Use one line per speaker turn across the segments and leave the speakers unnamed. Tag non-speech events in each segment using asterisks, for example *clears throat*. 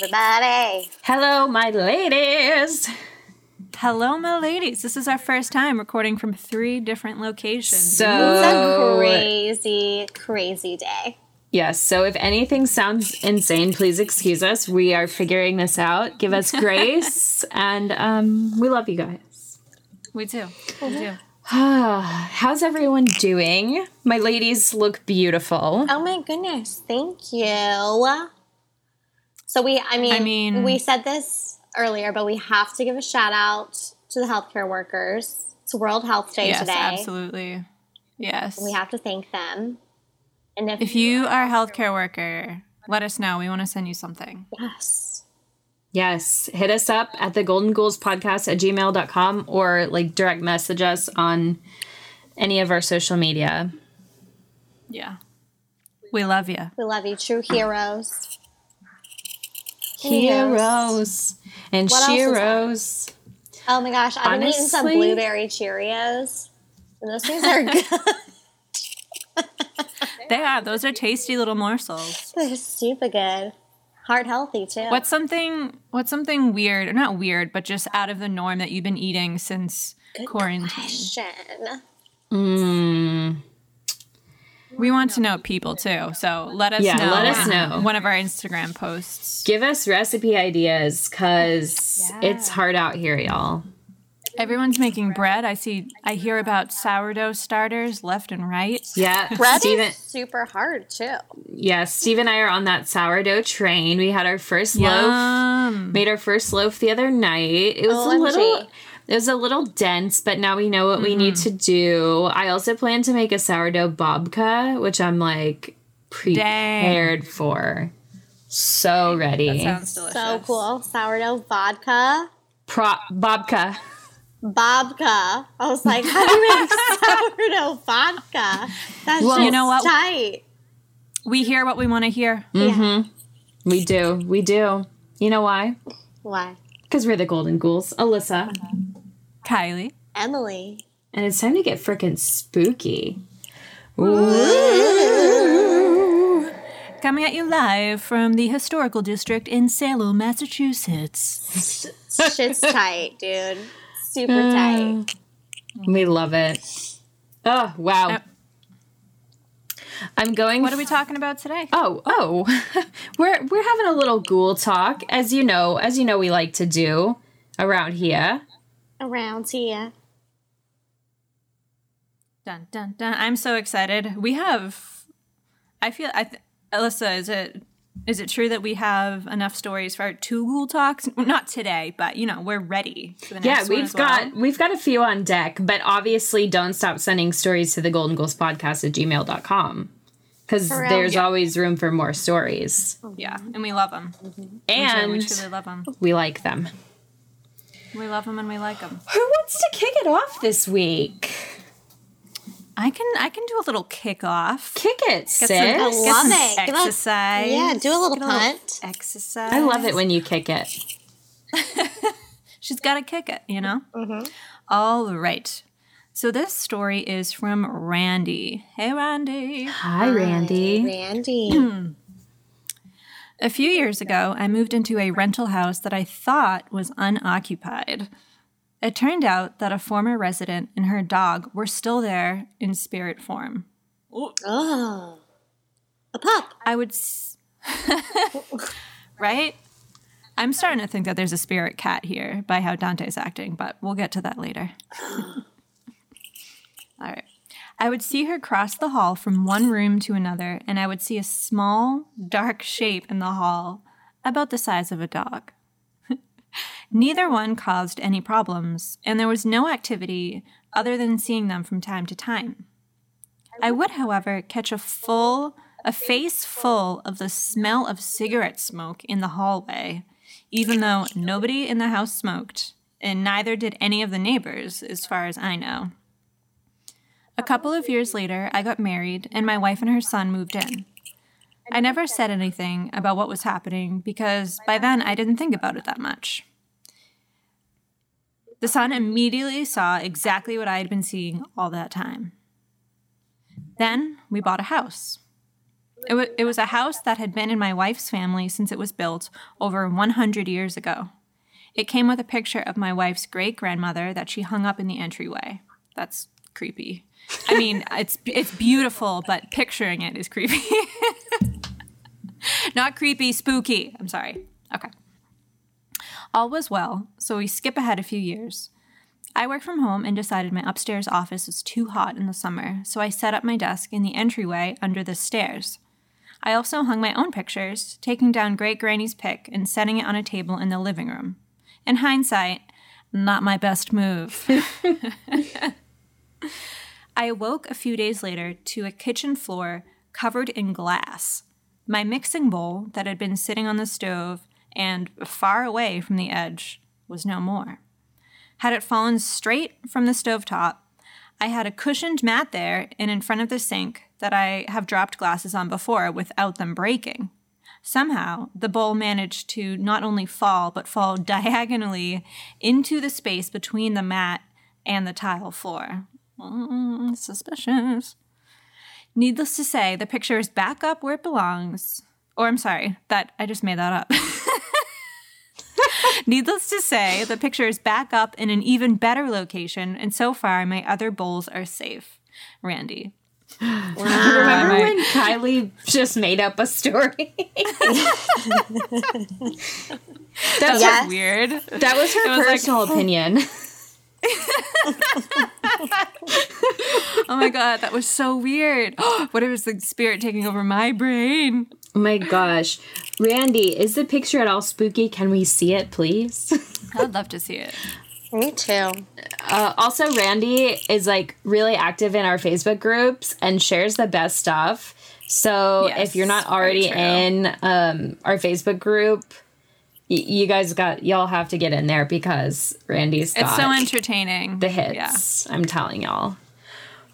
Hi.
Hello, my ladies.
Hello, my ladies. This is our first time recording from three different locations.
So It's
So,
a crazy, crazy day.
yes, so if anything sounds insane, please excuse us. We are figuring this out. Give us *laughs* grace, and um, we love you guys.
we do. We do. *sighs*
How's everyone doing? My ladies look beautiful.
Oh my goodness. Thank you. So we I mean,
I mean-
we said this earlier, but we have to give a shout out to the healthcare workers. It's World Health Day
Yes,
today.
absolutely. Yes.
We have to thank them. And if,
if you are a healthcare worker, let us know. We want to send you something.
yes.
Yes, hit us up at the Golden Ghouls podcast at gmail.com or like direct message us on any of our social media.
Yeah. We love you.
We love you, true heroes.
Heroes and
What else. Oh my gosh, I've been eating some blueberry Cheerios. And those things are good. *laughs*
They are. Those are tasty little morsels. *laughs*
They're super good. Heart healthy too.
What's something what's something weird, or not weird, but just out of the norm that you've been eating since quarantine?
question?
Mm,
We want to know people too. So let us
Yeah,
know.
let us know.
One of our Instagram posts.
give us recipe ideas because it's hard out here, y'all.
Everyone's making bread. I see I hear about sourdough starters left and right.
Yeah, *laughs*
Bread
Steven,
is super hard too.
yeah, Steve and I are on that sourdough train. We had our first loaf, made our first loaf the other night. It was a
OMG.
little, it was a little dense, but now we know what we need mm-hmm. to do. I also plan to make a sourdough babka, which I'm like prepared for. So ready.
Sounds delicious.
So cool. Sourdough vodka.
Pro babka.
Babka. I was like, how do you make *laughs* sourdough vodka? That's
Well,
just
you know what?
tight.
We hear what we want to hear.
Yeah. Mm-hmm.
We do. We do. You know why?
Why?
Because we're the Golden Ghouls. Alyssa. Uh-huh.
Kylie.
Emily.
And it's time to get freaking spooky.
Coming at you live from the historical district in Salem, Massachusetts.
Shit's *laughs* tight, dude. Super uh, tight.
We love it. Oh, wow.
Yep.
I'm going.
What are we talking about today?
Oh, oh. *laughs* we're we're having a little ghoul talk, as you know, as you know we like to do around here.
Around here.
Dun dun dun! I'm so excited. We have. I feel. I. Th- Alyssa, is it is it true that we have enough stories for our two ghoul talks? Not today, but you know we're ready for the
Yeah,
next one Yeah,
we've
as well.
got we've got a few on deck, but obviously don't stop sending stories to the golden ghouls podcast at gmail.com. Because
For real?
there's
Yeah.
always room for more stories.
Yeah, and we love them.
And
we truly love them.
we like them.
We love them and we like them.
Who wants to kick it off this week?
I can I can do a little kickoff.
Kick it,
Get some,
sis.
I
get
love
some
it. Give us-
exercise.
yeah, do a little
Get
punt.
exercise.
I love it when you kick it. *laughs*
She's got to kick it, you know?
Mm-hmm.
All right. So this story is from Randy. Hey, Randy.
Hi, Randy.
Randy. *clears throat*
A few years ago, I moved into a rental house that I thought was unoccupied. It turned out that a former resident and her dog were still there in spirit form.
oh. A pup.
I would. S- *laughs* right? I'm starting to think that there's a spirit cat here by how Dante's acting, but we'll get to that later. *laughs* All right. I would see her cross the hall from one room to another, and I would see a small, dark shape in the hall about the size of a dog. *laughs* Neither one caused any problems, and there was no activity other than seeing them from time to time. I would, however, catch a full, a face full of the smell of cigarette smoke in the hallway, even though nobody in the house smoked, and neither did any of the neighbors, as far as I know. A couple of years later, I got married, and my wife and her son moved in. I never said anything about what was happening because by then I didn't think about it that much. The son immediately saw exactly what I had been seeing all that time. Then we bought a house. It, w- it was a house that had been in my wife's family since it was built over 100 years ago. It came with a picture of my wife's great grandmother that she hung up in the entryway. That's creepy. I mean, *laughs* it's it's beautiful, but picturing it is creepy. *laughs* Not creepy, spooky. I'm sorry. Okay. All was well, so we skip ahead a few years. I worked from home and decided my upstairs office was too hot in the summer, so I set up my desk in the entryway under the stairs. I also hung my own pictures, taking down Great Granny's pic and setting it on a table in the living room. In hindsight, not my best move. *laughs* I awoke a few days later to a kitchen floor covered in glass. My mixing bowl that had been sitting on the stove and far away from the edge was no more. Had it fallen straight from the stovetop, I had a cushioned mat there and in front of the sink that I have dropped glasses on before without them breaking. Somehow, the bowl managed to not only fall, but fall *laughs* diagonally into the space between the mat and the tile floor. Mm, suspicious. Needless to say, the picture is back up where it belongs. Or I'm sorry, that I just made that up. *laughs* Needless to say, the picture is back up in an even better location, and so far my other bowls are safe. Randy.
Remember when Kylie just made up a story? *laughs*
That's
Yes.
weird.
that was her
It was like-
personal opinion.
Oh my god, that was so weird. *gasps* what if it was the spirit taking over my brain?
Oh my gosh. Randy, is the picture at all spooky? Can we see it, please? *laughs*
I'd love to see it.
Me too.
Uh, also, Randy is like really active in our Facebook groups and shares the best stuff. So
Yes,
if you're not already in um, our Facebook group, y- you guys got y'all have to get in there because Randy's got
It's so entertaining.
the hits.
Yeah,
I'm telling y'all.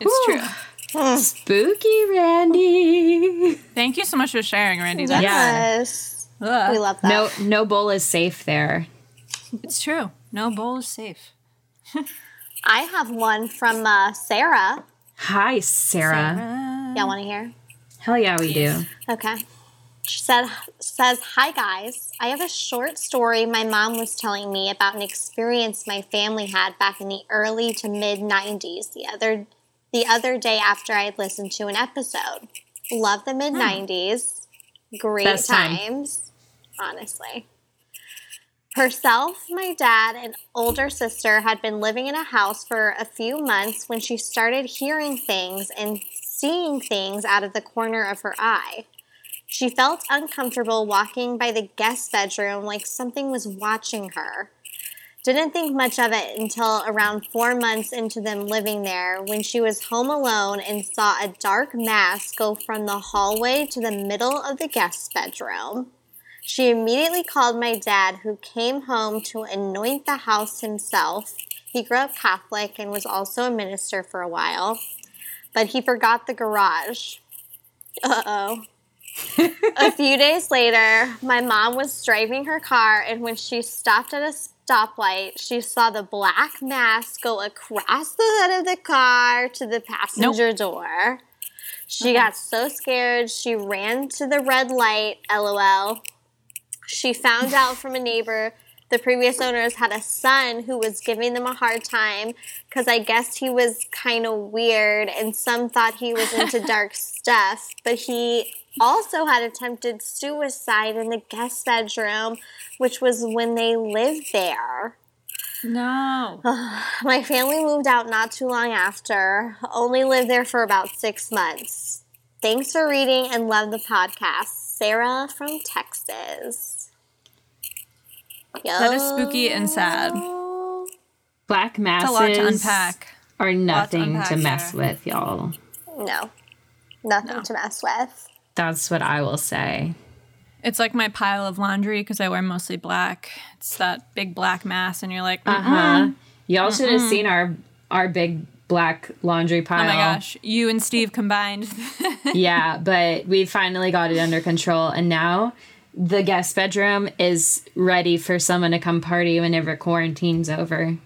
it's true.
Spooky Randy.
Thank you so much for sharing, Randy. That's,
Yeah.
Yes.
Ugh.
We love that.
No, no bowl is safe there.
It's true. No bowl is safe.
I have one from uh, Sarah.
Hi, Sarah.
Y'all want to hear?
Hell yeah, we do.
Okay. She said says, "Hi guys. I have a short story my mom was telling me about an experience my family had back in the early to mid 90s the other the other day after I had listened to an episode. Love the mid hmm. 90s. Great
Best time.
times, honestly. Herself, my dad, and older sister had been living in a house for a few months when she started hearing things and seeing things out of the corner of her eye. She felt uncomfortable walking by the guest bedroom like something was watching her. Didn't think much of it until around four months into them living there when she was home alone and saw a dark mass go from the hallway to the middle of the guest bedroom. She immediately called my dad, who came home to anoint the house himself. He grew up Catholic and was also a minister for a while, but he forgot the garage. Uh oh. A few days later, my mom was driving her car, and when she stopped at a stoplight, she saw the black mass go across the hood of the car to the passenger door. She got so scared, she ran to the red light, lol. She found *laughs* out from a neighbor the previous owners had a son who was giving them a hard time because I guess he was kind of weird and some thought he was into *laughs* dark stuff. But he also had attempted suicide in the guest bedroom, which was when they lived there.
No. *sighs*
My family moved out not too long after, only lived there for about six months. Thanks for reading and love the podcast. Sarah from Texas.
That is spooky and sad.
Black
It's a lot to
masses
unpack.
are nothing
unpack
to mess
there.
with, y'all.
No, nothing to mess with.
That's what I will say.
It's like my pile of laundry because I wear mostly black. It's that big black mass, and you're like,
Uh
uh
huh. Y'all should have seen our our big black laundry pile.
oh my gosh, you and Steve combined. *laughs*
yeah, but we finally got it under control, and now the guest bedroom is ready for someone to come party whenever quarantine's over.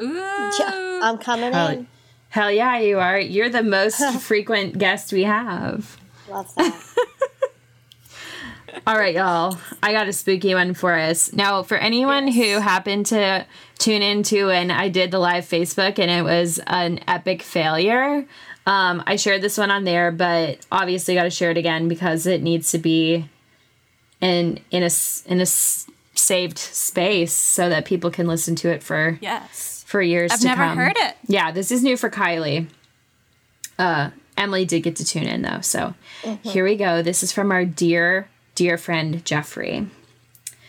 Ooh.
Yeah, I'm coming
Hell,
in.
hell yeah, you are. You're the most *laughs* frequent guest we have.
Love that. *laughs*
All right, y'all. I got a spooky one for us. Now, for anyone yes. who happened to tune into and I did the live Facebook and it was an epic failure, um, I shared this one on there, but obviously got to share it again because it needs to be in in a in a saved space so that people can listen to it for
yes
for years.
I've never
come.
heard it.
Yeah, this is new for Kylie. Uh, Emily did get to tune in though, so mm-hmm. here we go. This is from our dear dear friend Jeffrey.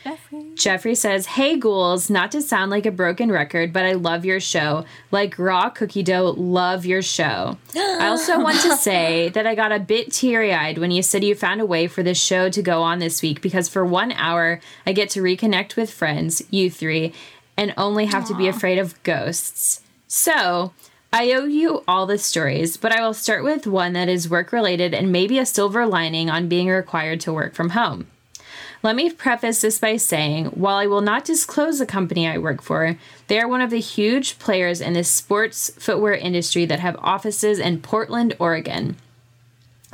Jeffrey. Jeffrey says, Hey ghouls, not to sound like a broken record, but I love your show. Like raw cookie dough, love your show. *gasps* I also want to say that I got a bit teary eyed when you said you found a way for this show to go on this week because for one hour I get to reconnect with friends, you three, and only have Aww. to be afraid of ghosts. So, I owe you all the stories, but I will start with one that is work related and maybe a silver lining on being required to work from home. Let me preface this by saying while I will not disclose the company I work for, they are one of the huge players in the sports footwear industry that have offices in Portland, Oregon.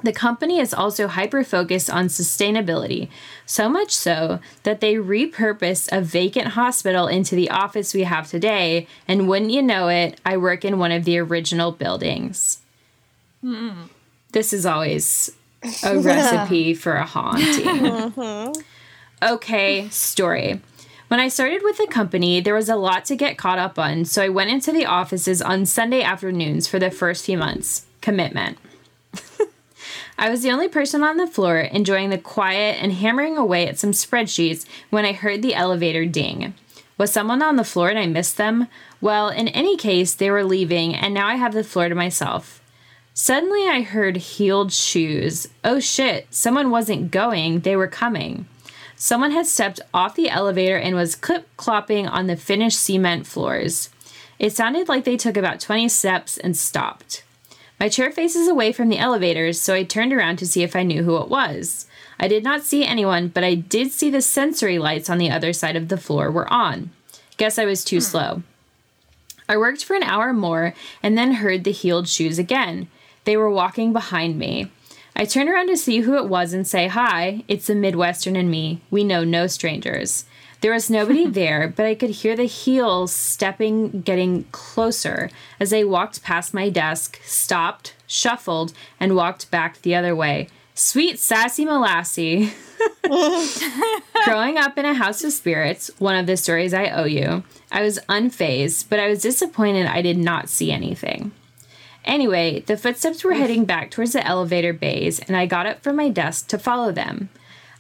The company is also hyper focused on sustainability, so much so that they repurposed a vacant hospital into the office we have today, and wouldn't you know it, I work in one of the original buildings. Mm. This is always *laughs* a recipe for a haunting. *laughs* Mm-hmm. Okay, story. When I started with the company, there was a lot to get caught up on, so I went into the offices on Sunday afternoons for the first few months. Commitment. I was the only person on the floor enjoying the quiet and hammering away at some spreadsheets when I heard the elevator ding. Was someone on the floor and I missed them? Well, in any case, they were leaving, and now I have the floor to myself. Suddenly, I heard heeled shoes. Oh shit, someone wasn't going, they were coming. Someone had stepped off the elevator and was clip clopping on the finished cement floors. It sounded like they took about 20 steps and stopped. My chair faces away from the elevators, so I turned around to see if I knew who it was. I did not see anyone, but I did see the sensory lights on the other side of the floor were on. Guess I was too hmm. slow. I worked for an hour more and then heard the heeled shoes again. They were walking behind me. I turn around to see who it was and say, Hi, it's the Midwestern and me. We know no strangers. There was nobody *laughs* there, but I could hear the heels stepping, getting closer as they walked past my desk, stopped, shuffled, and walked back the other way. Sweet sassy molassie. *laughs* Growing up in a house of spirits, one of the stories I owe you, I was unfazed, but I was disappointed I did not see anything. Anyway, the footsteps were heading back towards the elevator bays, and I got up from my desk to follow them.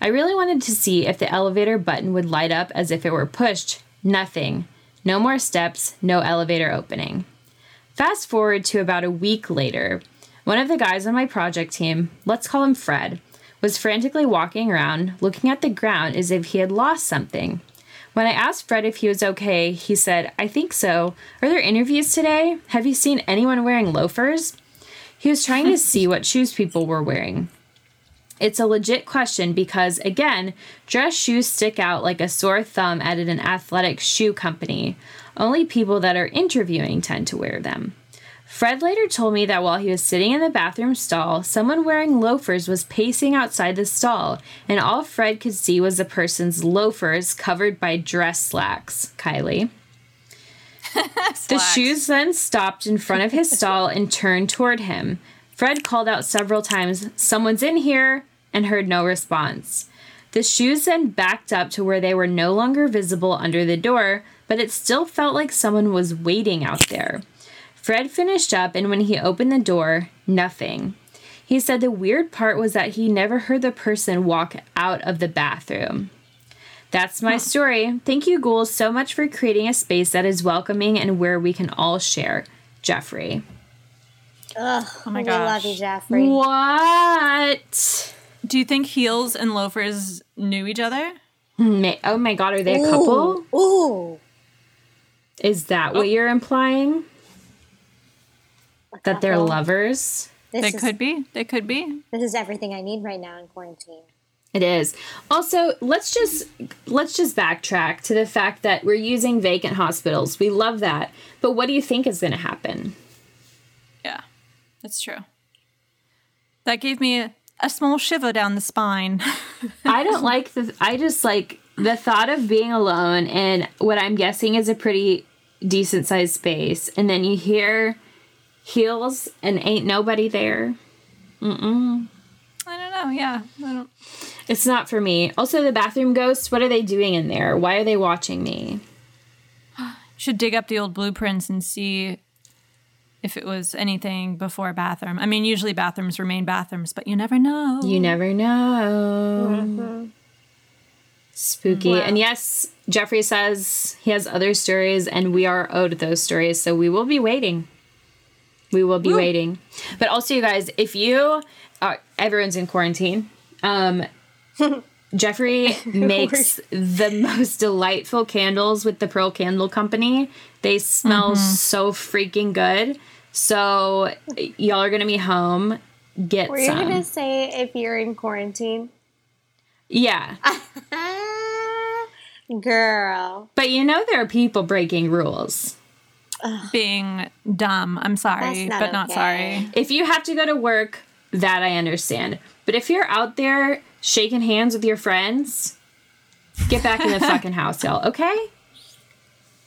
I really wanted to see if the elevator button would light up as if it were pushed. Nothing. No more steps, no elevator opening. Fast forward to about a week later. One of the guys on my project team, let's call him Fred, was frantically walking around, looking at the ground as if he had lost something. When I asked Fred if he was okay, he said, I think so. Are there interviews today? Have you seen anyone wearing loafers? He was trying to *laughs* see what shoes people were wearing. It's a legit question because, again, dress shoes stick out like a sore thumb at an athletic shoe company. Only people that are interviewing tend to wear them. Fred later told me that while he was sitting in the bathroom stall, someone wearing loafers was pacing outside the stall, and all Fred could see was the person's loafers covered by dress slacks. Kylie. *laughs* the shoes then stopped in front of his stall and turned toward him. Fred called out several times, Someone's in here, and heard no response. The shoes then backed up to where they were no longer visible under the door, but it still felt like someone was waiting out there. Fred finished up, and when he opened the door, nothing. He said the weird part was that he never heard the person walk out of the bathroom. That's my story. Thank you, ghouls, so much for creating a space that is welcoming and where we can all share. Jeffrey.
Ugh, oh my god, love you, Jeffrey.
What?
Do you think heels and loafers knew each other?
oh my god, are they a couple?
Ooh.
Is that oh. what you're implying? that they're lovers.
This they is, could be. They could be.
This is everything I need right now in quarantine.
It is. Also, let's just let's just backtrack to the fact that we're using vacant hospitals. We love that. But what do you think is going to happen?
Yeah. That's true. That gave me a small shiver down the spine. *laughs*
I don't like the. I just like the thought of being alone in what I'm guessing is a pretty decent sized space, and then you hear heels and ain't nobody there. Mm-mm.
I don't know. Yeah, I don't.
It's not for me. Also, the bathroom ghosts. What are they doing in there? Why are they watching me?
Should dig up the old blueprints and see if it was anything before bathroom. I mean, usually bathrooms remain bathrooms, but you never know.
You never know. Spooky. And yes, Jeffrey says he has other stories, and we are owed those stories, so we will be waiting. We will be waiting. But also, you guys, if you, uh, everyone's in quarantine. Um, *laughs* Jeffrey *laughs* makes the most delightful candles with the Pearl Candle Company. They smell so freaking good. So y'all are gonna be home. Get
Were you
some.
gonna say if you're in quarantine?
yeah, *laughs*
Girl.
but you know there are people breaking rules.
Being dumb. I'm sorry,
That's not
but not sorry.
If you have to go to work, that I understand. But if you're out there shaking hands with your friends, get back in the *laughs* fucking house, y'all. Okay?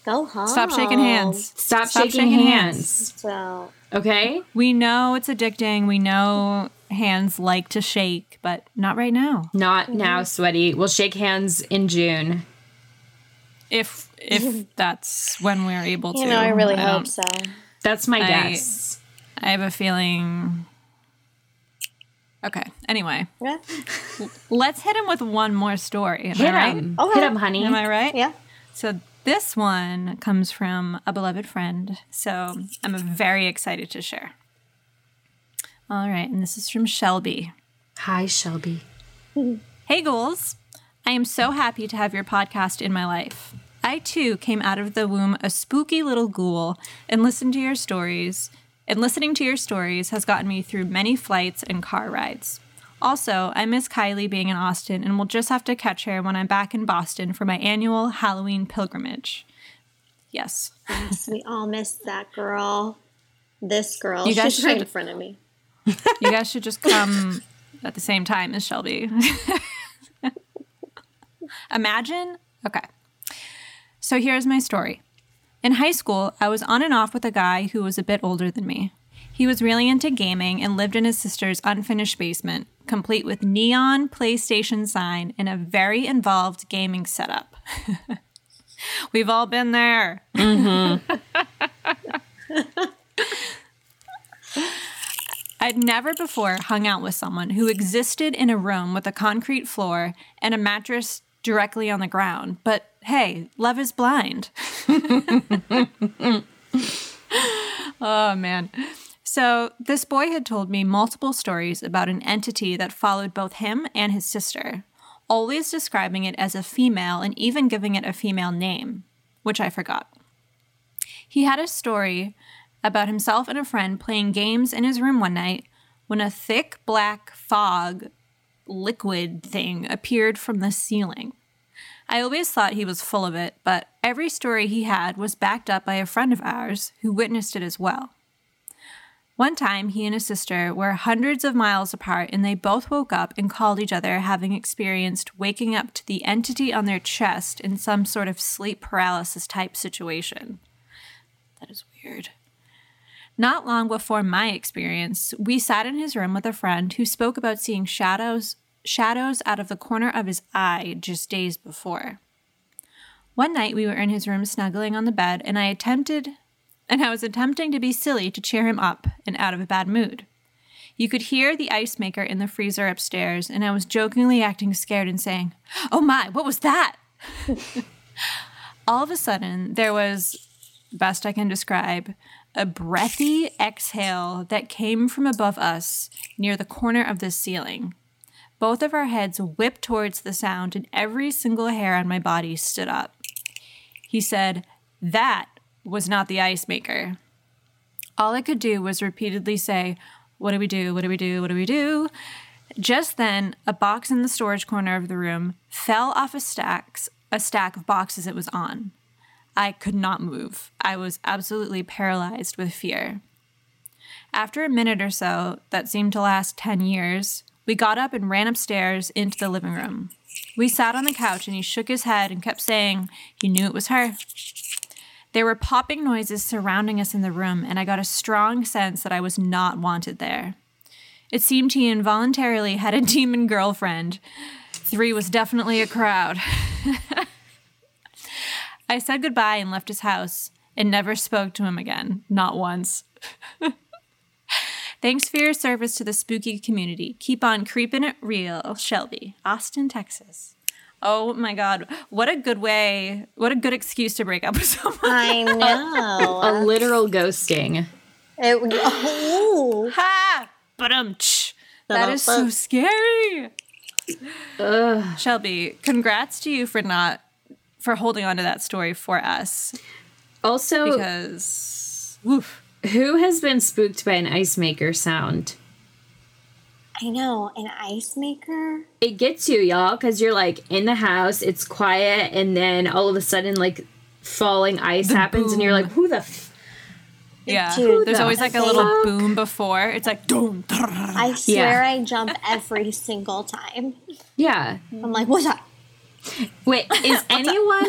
Go home.
Stop shaking hands.
Stop,
Stop
shaking,
shaking
hands.
So
Okay?
We know it's addicting. We know hands like to shake, but not right now.
Not mm-hmm. now, sweaty. We'll shake hands in June.
If if *laughs* that's when we're able to.
you know, I really
don't-
hope so.
That's my
I-
guess.
I have a feeling. Okay. Anyway,
Yeah.
let's hit him with one more story. Am
Hit
I right?
him.
Okay.
Hit him, honey.
Am I right?
Yeah.
So this one comes from a beloved friend. So I'm very excited to share. All right, and this is from Shelby.
Hi, Shelby.
Hey, ghouls. I am so happy to have your podcast in my life. I too came out of the womb a spooky little ghoul and listened to your stories. And listening to your stories has gotten me through many flights and car rides. Also, I miss Kylie being in Austin and will just have to catch her when I'm back in Boston for my annual Halloween pilgrimage. Yes.
Yes, we all miss that girl. This girl.
You guys
She's right in front of me.
You guys should just come at the same time as Shelby. *laughs* Imagine? Okay. So here's my story. In high school, I was on and off with a guy who was a bit older than me. He was really into gaming and lived in his sister's unfinished basement, complete with neon PlayStation sign and a very involved gaming setup. *laughs* We've all been there. *laughs* I'd never before hung out with someone who existed in a room with a concrete floor and a mattress directly on the ground. But hey, love is blind. *laughs* oh, man. So, this boy had told me multiple stories about an entity that followed both him and his sister, always describing it as a female and even giving it a female name, which I forgot. He had a story about himself and a friend playing games in his room one night when a thick black fog liquid thing appeared from the ceiling. I always thought he was full of it, but every story he had was backed up by a friend of ours who witnessed it as well. One time, he and his sister were hundreds of miles apart, and they both woke up and called each other, having experienced waking up to the entity on their chest in some sort of sleep paralysis type situation. That is weird. Not long before my experience, we sat in his room with a friend who spoke about seeing shadows shadows out of the corner of his eye just days before. One night we were in his room snuggling on the bed and I attempted and I was attempting to be silly to cheer him up and out of a bad mood. You could hear the ice maker in the freezer upstairs and I was jokingly acting scared and saying, "Oh my, what was that?" All of a sudden, there was best I can describe, a breathy exhale that came from above us near the corner of the ceiling. Both of our heads whipped towards the sound, and every single hair on my body stood up. He said, That was not the ice maker. All I could do was repeatedly say, What do we do? What do we do? What do we do? Just then, a box in the storage corner of the room fell off a stacks, a stack of boxes it was on. I could not move. I was absolutely paralyzed with fear. After a minute or so, that seemed to last 10 years, We got up and ran upstairs into the living room. We sat on the couch and he shook his head and kept saying he knew it was her. There were popping noises surrounding us in the room, and I got a strong sense that I was not wanted there. It seemed he involuntarily had a *laughs* demon girlfriend. Three was definitely a crowd. *laughs* I said goodbye and left his house and never spoke to him again, not once. *laughs* Thanks for your service to the spooky community. Keep on creeping it real, Shelby, Austin, Texas. Oh my God. What a good way, what a good excuse to break up with *laughs* someone.
I know.
A literal ghosting.
It, oh.
ha! But um, that is so scary.
Ugh.
Shelby, congrats to you for not for holding on to that story for us
Also,
because woof.
who has been spooked by an ice maker sound?
I know. An ice maker?
It gets you, y'all, because you're like in the house, it's quiet, and then all of a sudden, like falling ice
The
happens, and you're like, who the f-
Yeah,
Dude,
there's
the
always like a
fuck?
little boom before. It's like dum,
I swear I jump every single time.
Yeah.
I'm like, what's up?
Wait, *laughs* is anyone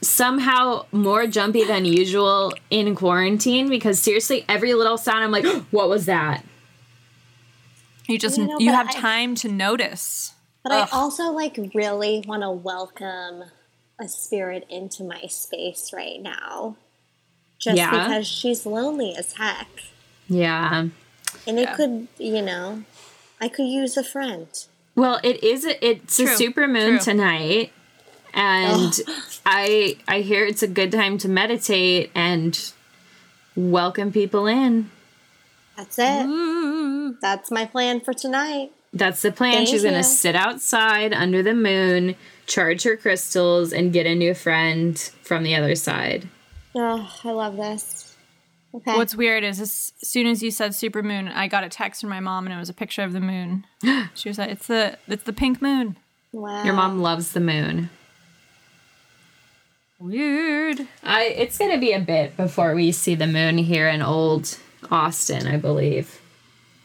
somehow more jumpy than usual in quarantine? Because seriously, every little sound, I'm like, *gasps* what was that?
You just
You
you,
know, but
have
I-
time to notice.
But
Ugh.
I also like really want to welcome a spirit into my space right now. Just
Yeah?
because she's lonely as heck.
Yeah.
And it could, you know, I could use a friend.
Well, it is. A, it's a super moon
true.
tonight, and I I hear it's a good time to meditate and welcome people in.
That's it.
Ooh.
That's my plan for tonight.
That's the plan.
Thank
She's gonna sit outside under the moon, charge her crystals, and get a new friend from the other side.
Oh, I love this. Okay.
What's weird is as soon as you said supermoon, I got a text from my mom and it was a picture of the moon. *gasps* she was like, "It's the it's the pink moon."
wow.
Your mom loves the moon.
Weird.
I it's gonna be a bit before we see the moon here in old Austin, I believe.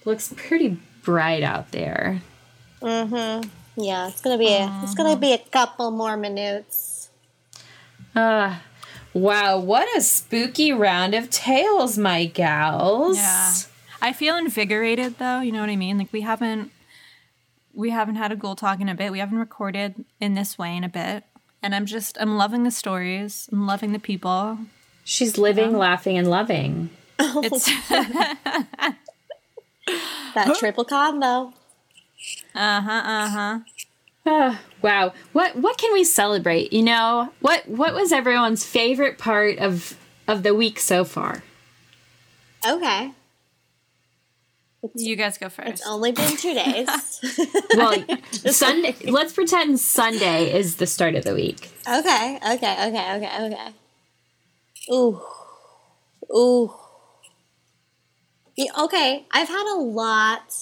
Looks pretty bright out there.
Mm-hmm. Yeah, it's gonna be a, it's gonna be a couple more minutes.
Uh wow, what a spooky round of tales, my gals.
Yeah. I feel invigorated though, you know what I mean? Like we haven't we haven't had a ghoul talk in a bit. We haven't recorded in this way in a bit. And I'm just I'm loving the stories. I'm loving the people.
She's living, laughing, and loving.
It's *laughs* *laughs* *laughs*
That triple combo.
uh-huh, uh-huh.
Ah, wow. What what can we celebrate? You know, what what was everyone's favorite part of of the week so far?
Okay.
You guys go first.
It's
first.
only been two days. *laughs*
Well, Sunday. Let's pretend Sunday is the start of the week.
okay, okay, okay, okay, okay. Ooh. Ooh. Okay, I've had a lot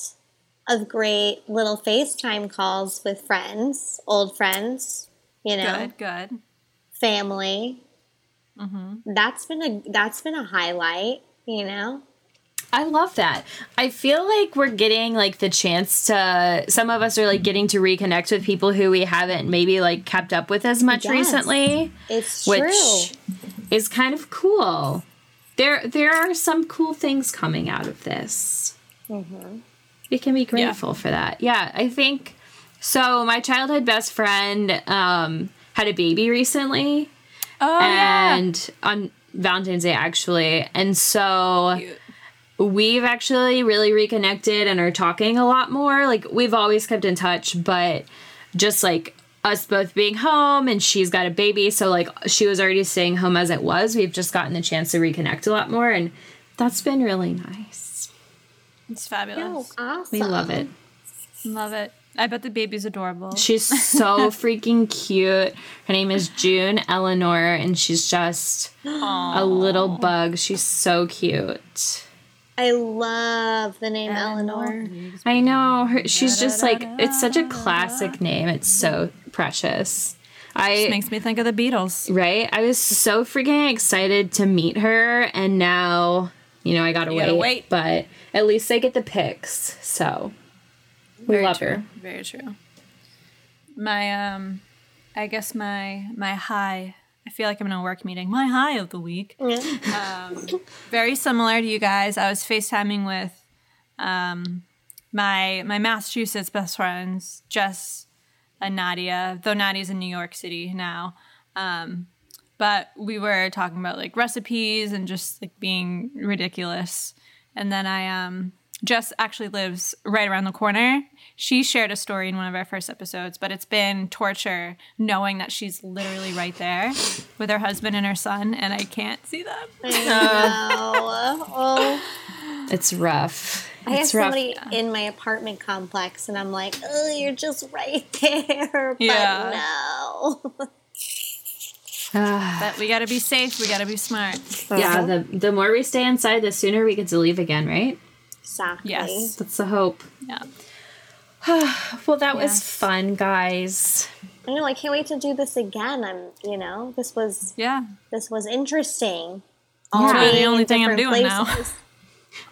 of great little FaceTime calls with friends, old friends, you know,
Good, good.
family. Mm-hmm. That's been a that's been a highlight, you know.
I love that. I feel like we're getting like the chance to some of us are like getting to reconnect with people who we haven't maybe like kept up with as much
Yes.
recently,
It's
which
true.
is kind of cool. There there are some cool things coming out of this. We can be grateful for that. Yeah, I think so. My childhood best friend um, had a baby recently,
Oh yeah.
and on Valentine's Day actually, and so
Cute.
we've actually really reconnected and are talking a lot more. Like we've always kept in touch, but just like us both being home and she's got a baby, so like she was already staying home as it was. We've just gotten the chance to reconnect a lot more, and that's been really nice.
It's fabulous.
Oh, awesome.
We love it.
Love it. I bet the baby's adorable.
She's so *laughs* freaking cute. Her name is June Eleanor, and she's just a little bug. She's so cute.
I love the name Eleanor.
I know. Her, she's just like, it's such a classic name. It's so precious. I
Makes me think of the Beatles.
right. I was so freaking excited to meet her, and now you know I gotta,
You
wait,
gotta wait.
But at least I get the pics. So We
Very
love
true.
her.
Very true. My um, I guess my my high. I feel like I'm in a work meeting. My high of the week. *laughs* Um, very similar to you guys. I was FaceTiming with um, my my Massachusetts best friends, Jess and Nadia. Though Nadia's in New York City now. Um, but we were talking about like recipes and just like being ridiculous. And then I um Jess actually lives right around the corner. She shared a story in one of our first episodes, but it's been torture knowing that she's literally right there with her husband and her son, and I can't see them.
I know. *laughs* oh,
It's rough.
I have
rough.
somebody in my apartment complex, and I'm like, oh, you're just right *laughs* there. But
Yeah.
no. *laughs*
Ah,
But we gotta be safe. We gotta be smart.
yeah, the the more we stay inside, the sooner we get to leave again, right?
Exactly.
Yes.
That's the hope.
Yeah. *sighs*
Well, that was fun, guys.
I know. I can't wait to do this again. I'm, you know, this was
Yeah.
this was interesting.
Yeah.
being
The only thing I'm
different
doing now. *laughs*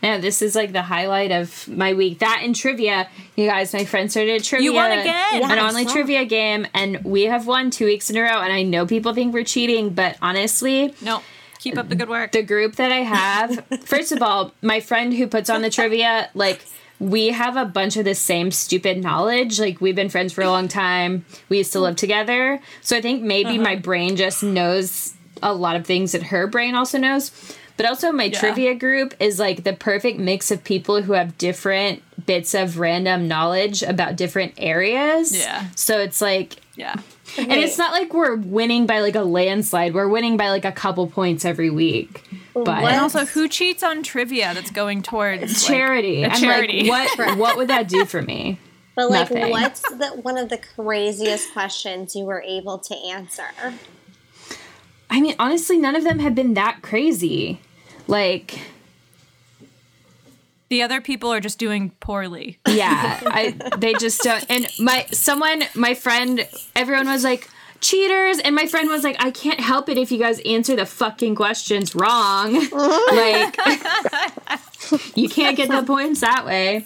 Yeah, this is like the highlight of my week. That and trivia. You guys, my friend started a trivia.
You won again.
An online trivia game, and we have won two weeks in a row. And I know people think we're cheating, but honestly,
No. Keep up the good work.
the group that I have, *laughs* first of all, my friend who puts on the trivia, like, we have a bunch of the same stupid knowledge. Like, we've been friends for a long time. We used to live together. So I think maybe my uh-huh. brain just knows a lot of things that her brain also knows. But also, my trivia group is like the perfect mix of people who have different bits of random knowledge about different areas.
Yeah.
So it's like,
yeah.
and it's not like we're winning by like a landslide. We're winning by like a couple points every week. But
And also, who cheats on trivia that's going towards
charity.
a
I'm
charity.
like, what *laughs* what would that do for me?
But like,
Nothing.
what's the, one of the craziest questions you were able to answer?
I mean, honestly, none of them have been that crazy. Like,
The other people are just doing poorly.
yeah, *laughs* I they just don't. And my someone, my friend, everyone was like cheaters, and my friend was like, I can't help it if you guys answer the fucking questions wrong. *laughs* like, you can't get the points that way.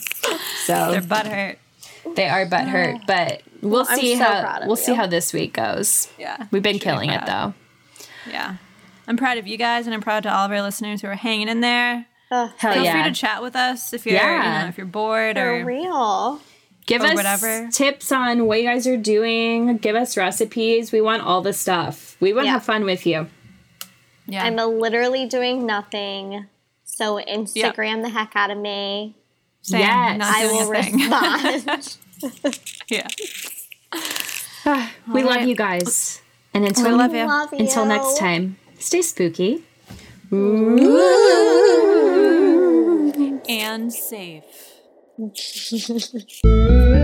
So
Their butt hurt.
they are butthurt, but we'll
I'm
see
so
how we'll see how this week goes.
Yeah.
We've been
Should be
killing it though.
Yeah. I'm proud of you guys, and I'm proud to all of our listeners who are hanging in there.
Ugh,
Hell
Feel
yeah!
free to chat with us if you're,
Yeah.
you know, if you're bored
for
or
real.
Give
or
us
whatever.
tips on what you guys are doing. Give us recipes. We want all the stuff. We want to
Yeah.
have fun with you.
yeah.
I'm literally doing nothing. So Instagram the heck out of me.
Same,
Yes.
I will respond. *laughs*
yeah. *sighs*
we love
right.
you guys. And until
We love you.
Love you.
until next time, stay spooky.
And safe. *laughs*